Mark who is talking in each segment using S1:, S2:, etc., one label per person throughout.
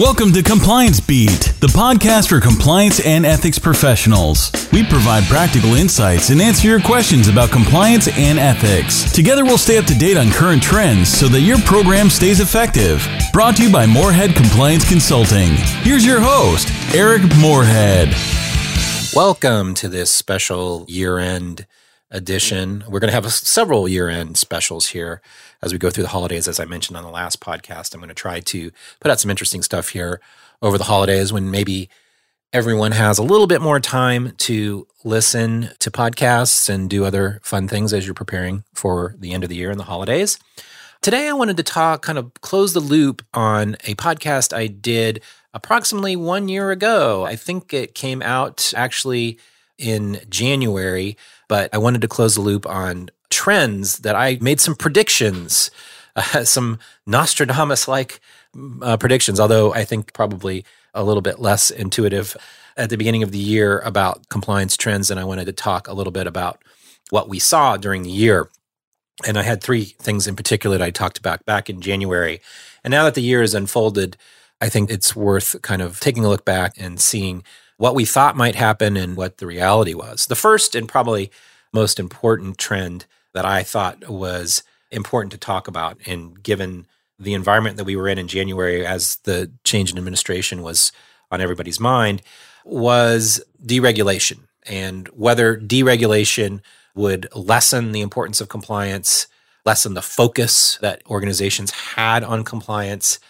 S1: Welcome to Compliance Beat, the podcast for compliance and ethics professionals. We provide practical insights and answer your questions about compliance and ethics. Together, we'll stay up to date on current trends so that your program stays effective. Brought to you by Morehead Compliance Consulting. Here's your host, Eric Morehead.
S2: Welcome to this special year end edition. We're going to have several year end specials here as we go through the holidays. As I mentioned on the last podcast, I'm going to try to put out some interesting stuff here over the holidays when maybe everyone has a little bit more time to listen to podcasts and do other fun things as you're preparing for the end of the year and the holidays. Today, I wanted to talk, kind of close the loop on a podcast I did approximately one year ago. I think it came out actually in January but I wanted to close the loop on trends that I made some predictions, uh, some Nostradamus like uh, predictions, although I think probably a little bit less intuitive at the beginning of the year about compliance trends. And I wanted to talk a little bit about what we saw during the year. And I had three things in particular that I talked about back in January. And now that the year has unfolded, I think it's worth kind of taking a look back and seeing what we thought might happen and what the reality was. The first and probably most important trend that I thought was important to talk about, and given the environment that we were in in January as the change in administration was on everybody's mind, was deregulation and whether deregulation would lessen the importance of compliance, lessen the focus that organizations had on compliance,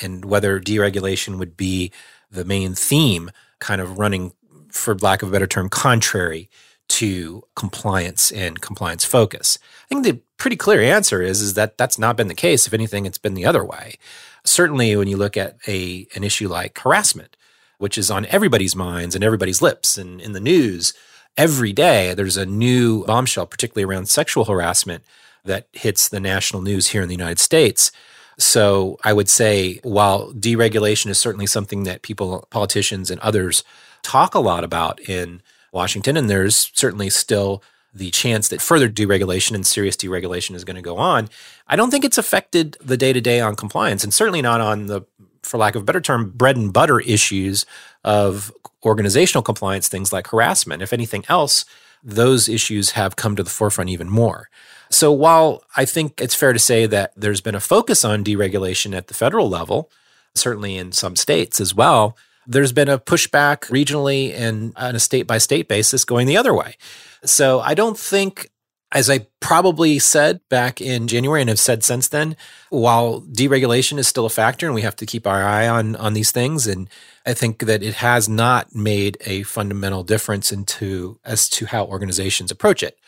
S2: and whether deregulation would be the main theme kind of running, for lack of a better term, contrary to compliance and compliance focus? I think the pretty clear answer is, is that that's not been the case. If anything, it's been the other way. Certainly, when you look at a an issue like harassment, which is on everybody's minds and everybody's lips and in the news every day, there's a new bombshell, particularly around sexual harassment, that hits the national news here in the United States. So I would say while deregulation is certainly something that people, politicians, and others talk a lot about in Washington, and there's certainly still the chance that further deregulation and serious deregulation is going to go on. I don't think it's affected the day to day on compliance, and certainly not on the, for lack of a better term, bread and butter issues of organizational compliance, things like harassment. If anything else, those issues have come to the forefront even more. So while I think it's fair to say that there's been a focus on deregulation at the federal level, certainly in some states as well, there's been a pushback regionally and on a state by state basis going the other way. So I don't think as I probably said back in January and have said since then, while deregulation is still a factor and we have to keep our eye on on these things, and I think that it has not made a fundamental difference into as to how organizations approach it.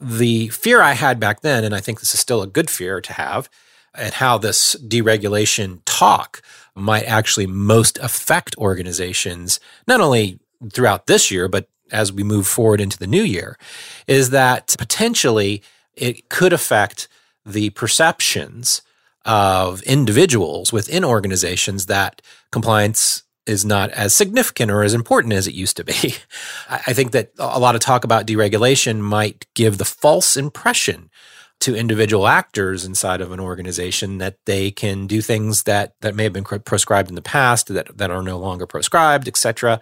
S2: The fear I had back then, and I think this is still a good fear to have, and how this deregulation talk might actually most affect organizations, not only throughout this year, but as we move forward into the new year, is that potentially it could affect the perceptions of individuals within organizations that compliance is not as significant or as important as it used to be. I think that a lot of talk about deregulation might give the false impression to individual actors inside of an organization that they can do things that that may have been prescribed in the past that that are no longer prescribed, etc.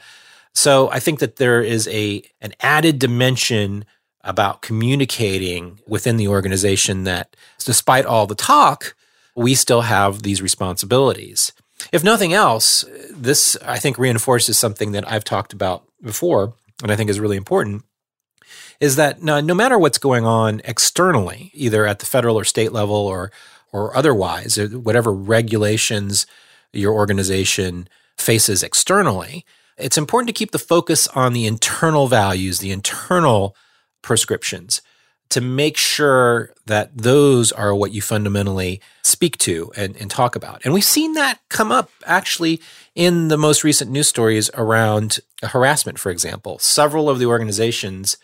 S2: So I think that there is a an added dimension about communicating within the organization that despite all the talk, we still have these responsibilities. If nothing else, this I think reinforces something that I've talked about before and I think is really important is that no, matter what's going on externally, either at the federal or state level or or otherwise, whatever regulations your organization faces externally, it's important to keep the focus on the internal values, the internal prescriptions to make sure that those are what you fundamentally speak to and, and, talk about. And we've seen that come up actually in the most recent news stories around harassment, for example. Several of the organizations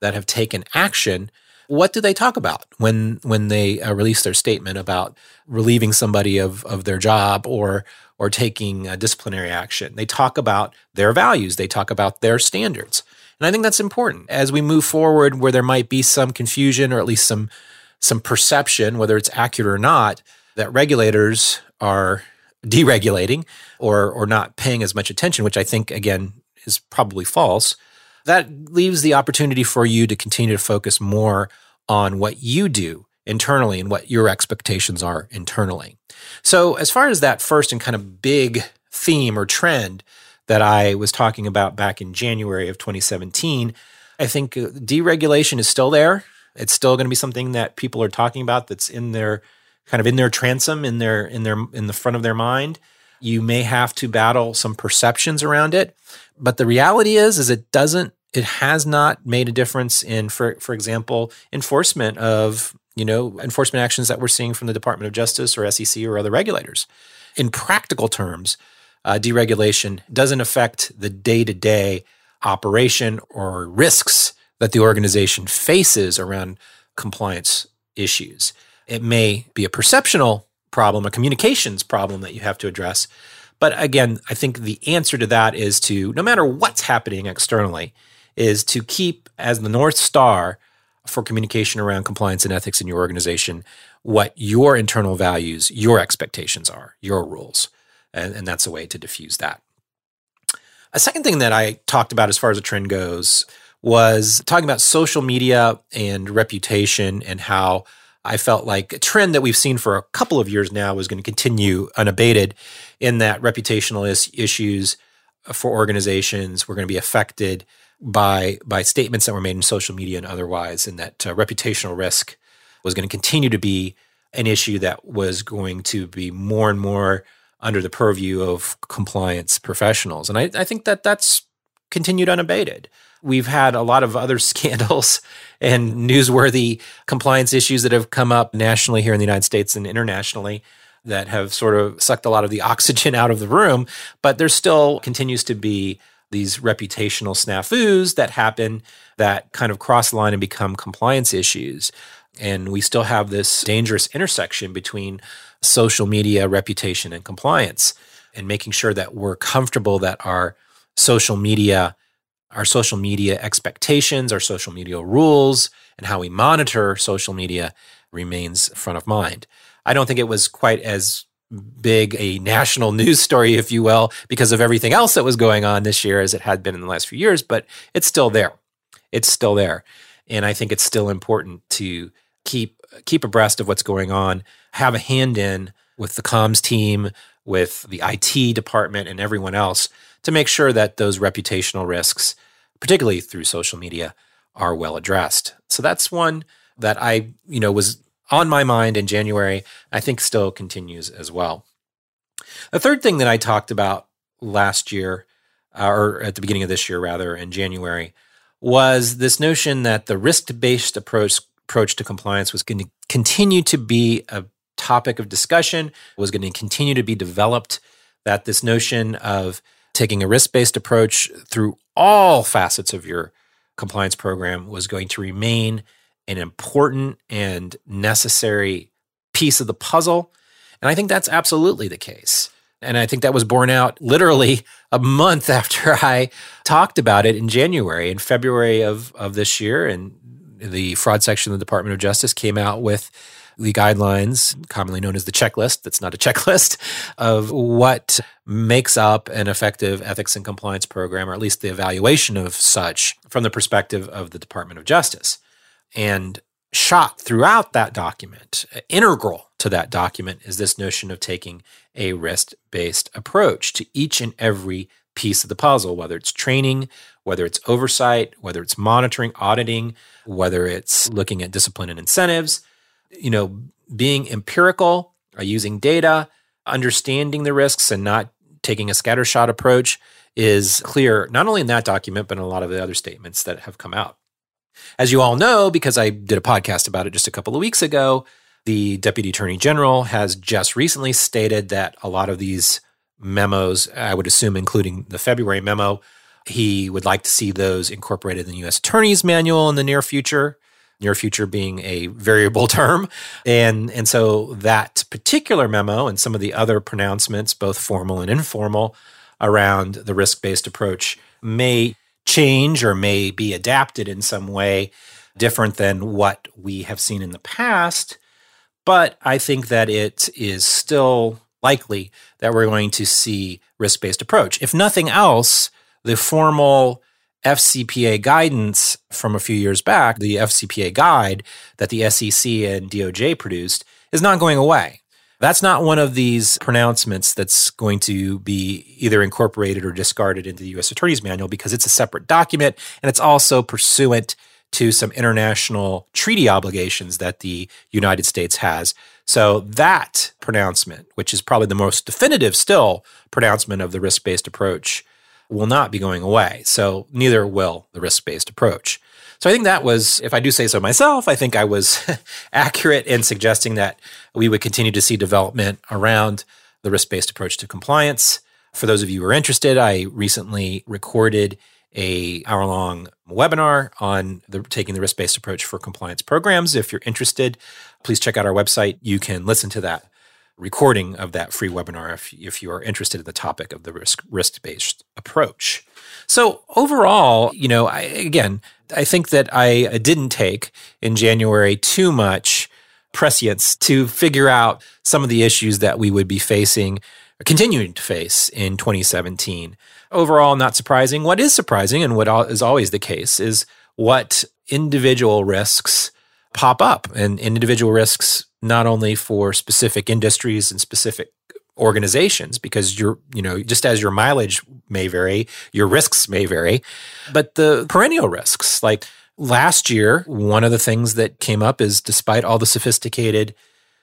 S2: that have taken action what do they talk about when when they uh, release their statement about relieving somebody of of their job or or taking disciplinary action? They talk about their values. They talk about their standards. And i think that's important. As we move forward where there might be some confusion or at least some some perception whether it's accurate or not that regulators are deregulating or or not paying as much attention, which I think again is probably false. That leaves the opportunity for you to continue to focus more on what you do internally and what your expectations are internally. So, as far as that first and kind of big theme or trend that I was talking about back in January of 2017, I think uh, deregulation is still there. It's still going to be something that people are talking about that's in their kind of in their transom in their in their in the front of their mind. You may have to battle some perceptions around it, but the reality is is it doesn't it has not made a difference in for for example enforcement of you know enforcement actions that we're seeing from the Department of Justice or SEC or other regulators. In practical terms, uh, deregulation doesn't affect the day to day operation or risks that the organization faces around compliance issues. It may be a perceptional problem, a communications problem that you have to address. But again, I think the answer to that is to, no matter what's happening externally, is to keep as the North Star for communication around compliance and ethics in your organization what your internal values, your expectations are, your rules. And, and that's a way to diffuse that. A second thing that I talked about as far as a trend goes was talking about social media and reputation and how I felt like a trend that we've seen for a couple of years now was going to continue unabated in that reputational is- issues for organizations were going to be affected by by statements that were made in social media and otherwise and that uh, reputational risk was going to continue to be an issue that was going to be more and more under the purview of compliance professionals. And I, I think that that's continued unabated we've had a lot of other scandals and newsworthy compliance issues that have come up nationally here in the United States and internationally that have sort of sucked a lot of the oxygen out of the room. But there still continues to be these reputational snafus that happen that kind of cross the line and become compliance issues. And we still have this dangerous intersection between social media, reputation, and compliance, and making sure that we're comfortable that our social media our social media expectations, our social media rules, and how we monitor social media remains front of mind. I don't think it was quite as big a national news story, if you will, because of everything else that was going on this year as it had been in the last few years, but it's still there. It's still there. And I think it's still important to keep keep abreast of what's going on, have a hand in with the comms team, with the IT department and everyone else to make sure that those reputational risks particularly through social media, are well addressed. So that's one that I, you know, was on my mind in January. I think still continues as well. The third thing that I talked about last year, uh, or at the beginning of this year, rather, in January, was this notion that the risk based approach approach to compliance was going to continue to be a topic of discussion, was going to continue to be developed. That this notion of taking a risk based approach through all facets of your compliance program was going to remain an important and necessary piece of the puzzle. And I think that's absolutely the case. And I think that was borne out literally a month after I talked about it in January. In February of, of this year, and the fraud section of the Department of Justice came out with the guidelines, commonly known as the checklist, that's not a checklist, of what makes up an effective ethics and compliance program, or at least the evaluation of such from the perspective of the Department of Justice. And shot throughout that document, integral to that document, is this notion of taking a risk based approach to each and every piece of the puzzle, whether it's training, whether it's oversight, whether it's monitoring, auditing, whether it's looking at discipline and incentives, you know, being empirical, uh, using data, understanding the risks and not taking a scattershot approach is clear, not only in that document, but in a lot of the other statements that have come out. As you all know, because I did a podcast about it just a couple of weeks ago, the Deputy Attorney General has just recently stated that a lot of these memos, I would assume, including the February memo, he would like to see those incorporated in the U.S. Attorney's Manual in the near future near future being a variable term. And, and so that particular memo and some of the other pronouncements, both formal and informal, around the risk based approach may change or may be adapted in some way different than what we have seen in the past. But I think that it is still likely that we're going to see risk based approach. If nothing else, the formal FCPA guidance from a few years back, the FCPA guide that the SEC and DOJ produced, is not going away. That's not one of these pronouncements that's going to be either incorporated or discarded into the U.S. Attorney's Manual because it's a separate document and it's also pursuant to some international treaty obligations that the United States has. So that pronouncement, which is probably the most definitive still pronouncement of the risk based approach, will not be going away. So neither will the risk based approach. So I think that was, if I do say so myself, I think I was accurate in suggesting that we would continue to see development around the risk based approach to compliance. For those of you who are interested, I recently recorded a hour long webinar on the, taking the risk based approach for compliance programs. If you're interested, please check out our website. You can listen to that recording of that free webinar if, if you are interested in the topic of the risk risk based approach. So overall, you know, I, again, I think that I didn't take in January too much prescience to figure out some of the issues that we would be facing, continuing to face in 2017. Overall, not surprising. What is surprising, and what is always the case, is what individual risks pop up, and individual risks not only for specific industries and specific organizations because your you know just as your mileage may vary your risks may vary but the perennial risks. Like last year one of the things that came up is despite all the sophisticated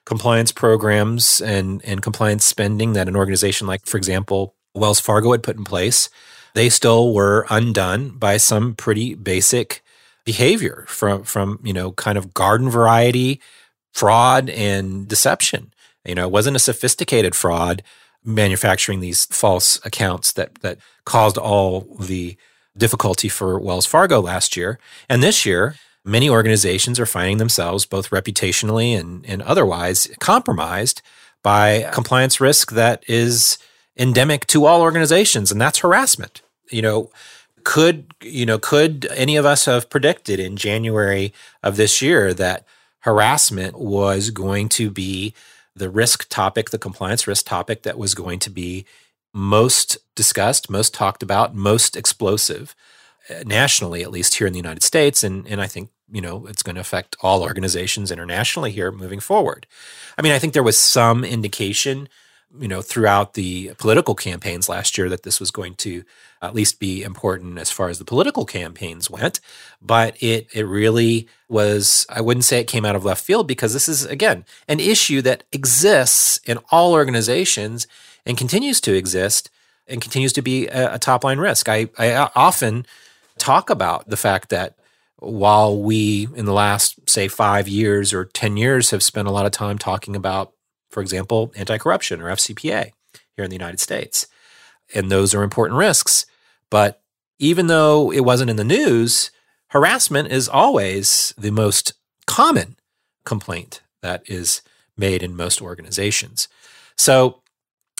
S2: compliance programs and and compliance spending that an organization like for example Wells Fargo had put in place they still were undone by some pretty basic behavior from from you know kind of garden variety fraud and deception you know, it wasn't a sophisticated fraud manufacturing these false accounts that that caused all the difficulty for Wells Fargo last year. And this year, many organizations are finding themselves both reputationally and, and otherwise compromised by compliance risk that is endemic to all organizations, and that's harassment. You know, could you know could any of us have predicted in January of this year that harassment was going to be the risk topic, the compliance risk topic that was going to be most discussed, most talked about, most explosive uh, nationally, at least here in the United States. And, and I think, you know, it's going to affect all organizations internationally here moving forward. I mean, I think there was some indication you know, throughout the political campaigns last year that this was going to at least be important as far as the political campaigns went. But it it really was, I wouldn't say it came out of left field because this is again an issue that exists in all organizations and continues to exist and continues to be a, a top line risk. I, I uh, often talk about the fact that while we in the last say five years or 10 years have spent a lot of time talking about for example, anti corruption or FCPA here in the United States. And those are important risks. But even though it wasn't in the news, harassment is always the most common complaint that is made in most organizations. So,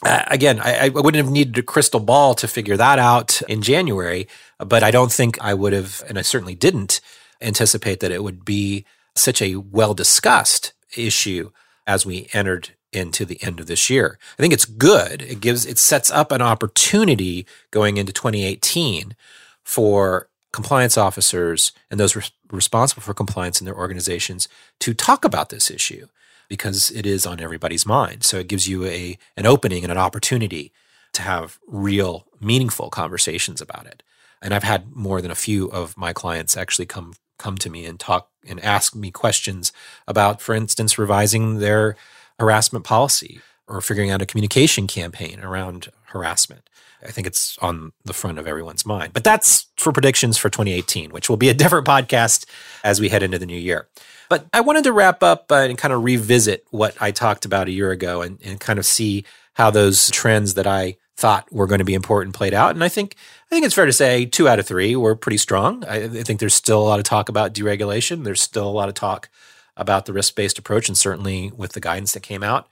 S2: uh, again, I, I, wouldn't have needed a crystal ball to figure that out in January, but I don't think I would have, and I certainly didn't anticipate that it would be such a well discussed issue as we entered into the end of this year. I think it's good. It gives it sets up an opportunity going into 2018 for compliance officers and those re- responsible for compliance in their organizations to talk about this issue because it is on everybody's mind. So it gives you a an opening and an opportunity to have real meaningful conversations about it. And I've had more than a few of my clients actually come come to me and talk and ask me questions about for instance revising their harassment policy or figuring out a communication campaign around harassment. I think it's on the front of everyone's mind. But that's for predictions for 2018, which will be a different podcast as we head into the new year. But I wanted to wrap up uh, and kind of revisit what I talked about a year ago and, and kind of see how those trends that I thought were going to be important played out. And I think I think it's fair to say two out of three were pretty strong. I, I think there's still a lot of talk about deregulation. There's still a lot of talk about the risk based approach, and certainly with the guidance that came out.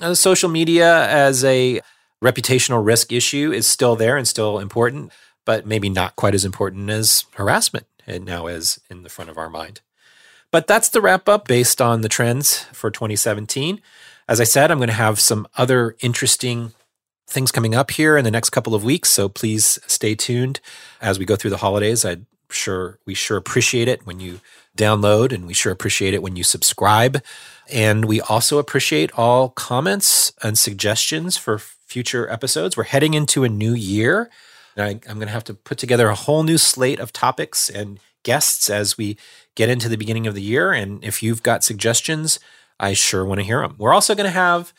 S2: Uh, social media as a reputational risk issue is still there and still important, but maybe not quite as important as harassment and now is in the front of our mind. But that's the wrap up based on the trends for 2017. As I said, I'm going to have some other interesting things coming up here in the next couple of weeks. So please stay tuned as we go through the holidays. I sure we sure appreciate it when you download and we sure appreciate it when you subscribe. And we also appreciate all comments and suggestions for future episodes. We're heading into a new year. And I, I'm going to have to put together a whole new slate of topics and guests as we get into the beginning of the year. And if you've got suggestions, I sure want to hear them. We're also going to have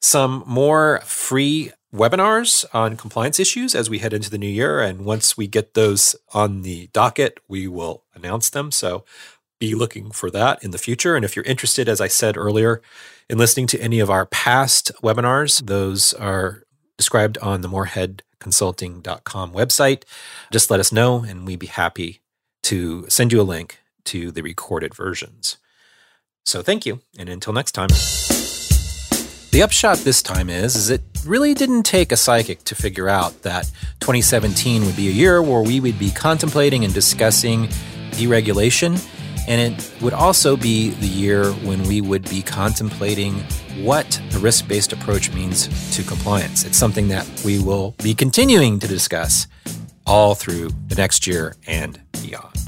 S2: some more free webinars on compliance issues as we head into the new year. And once we get those on the docket, we will announce them. So be looking for that in the future. And if you're interested, as I said earlier, in listening to any of our past webinars, those are described on the moreheadconsulting.com website. Just let us know, and we'd be happy to send you a link to the recorded versions. So thank you, and until next time. The upshot this time is, is it really didn't take a psychic to figure out that 2017 would be a year where we would be contemplating and discussing deregulation, and it would also be the year when we would be contemplating what the risk based approach means to compliance. It's something that we will be continuing to discuss all through the next year and beyond.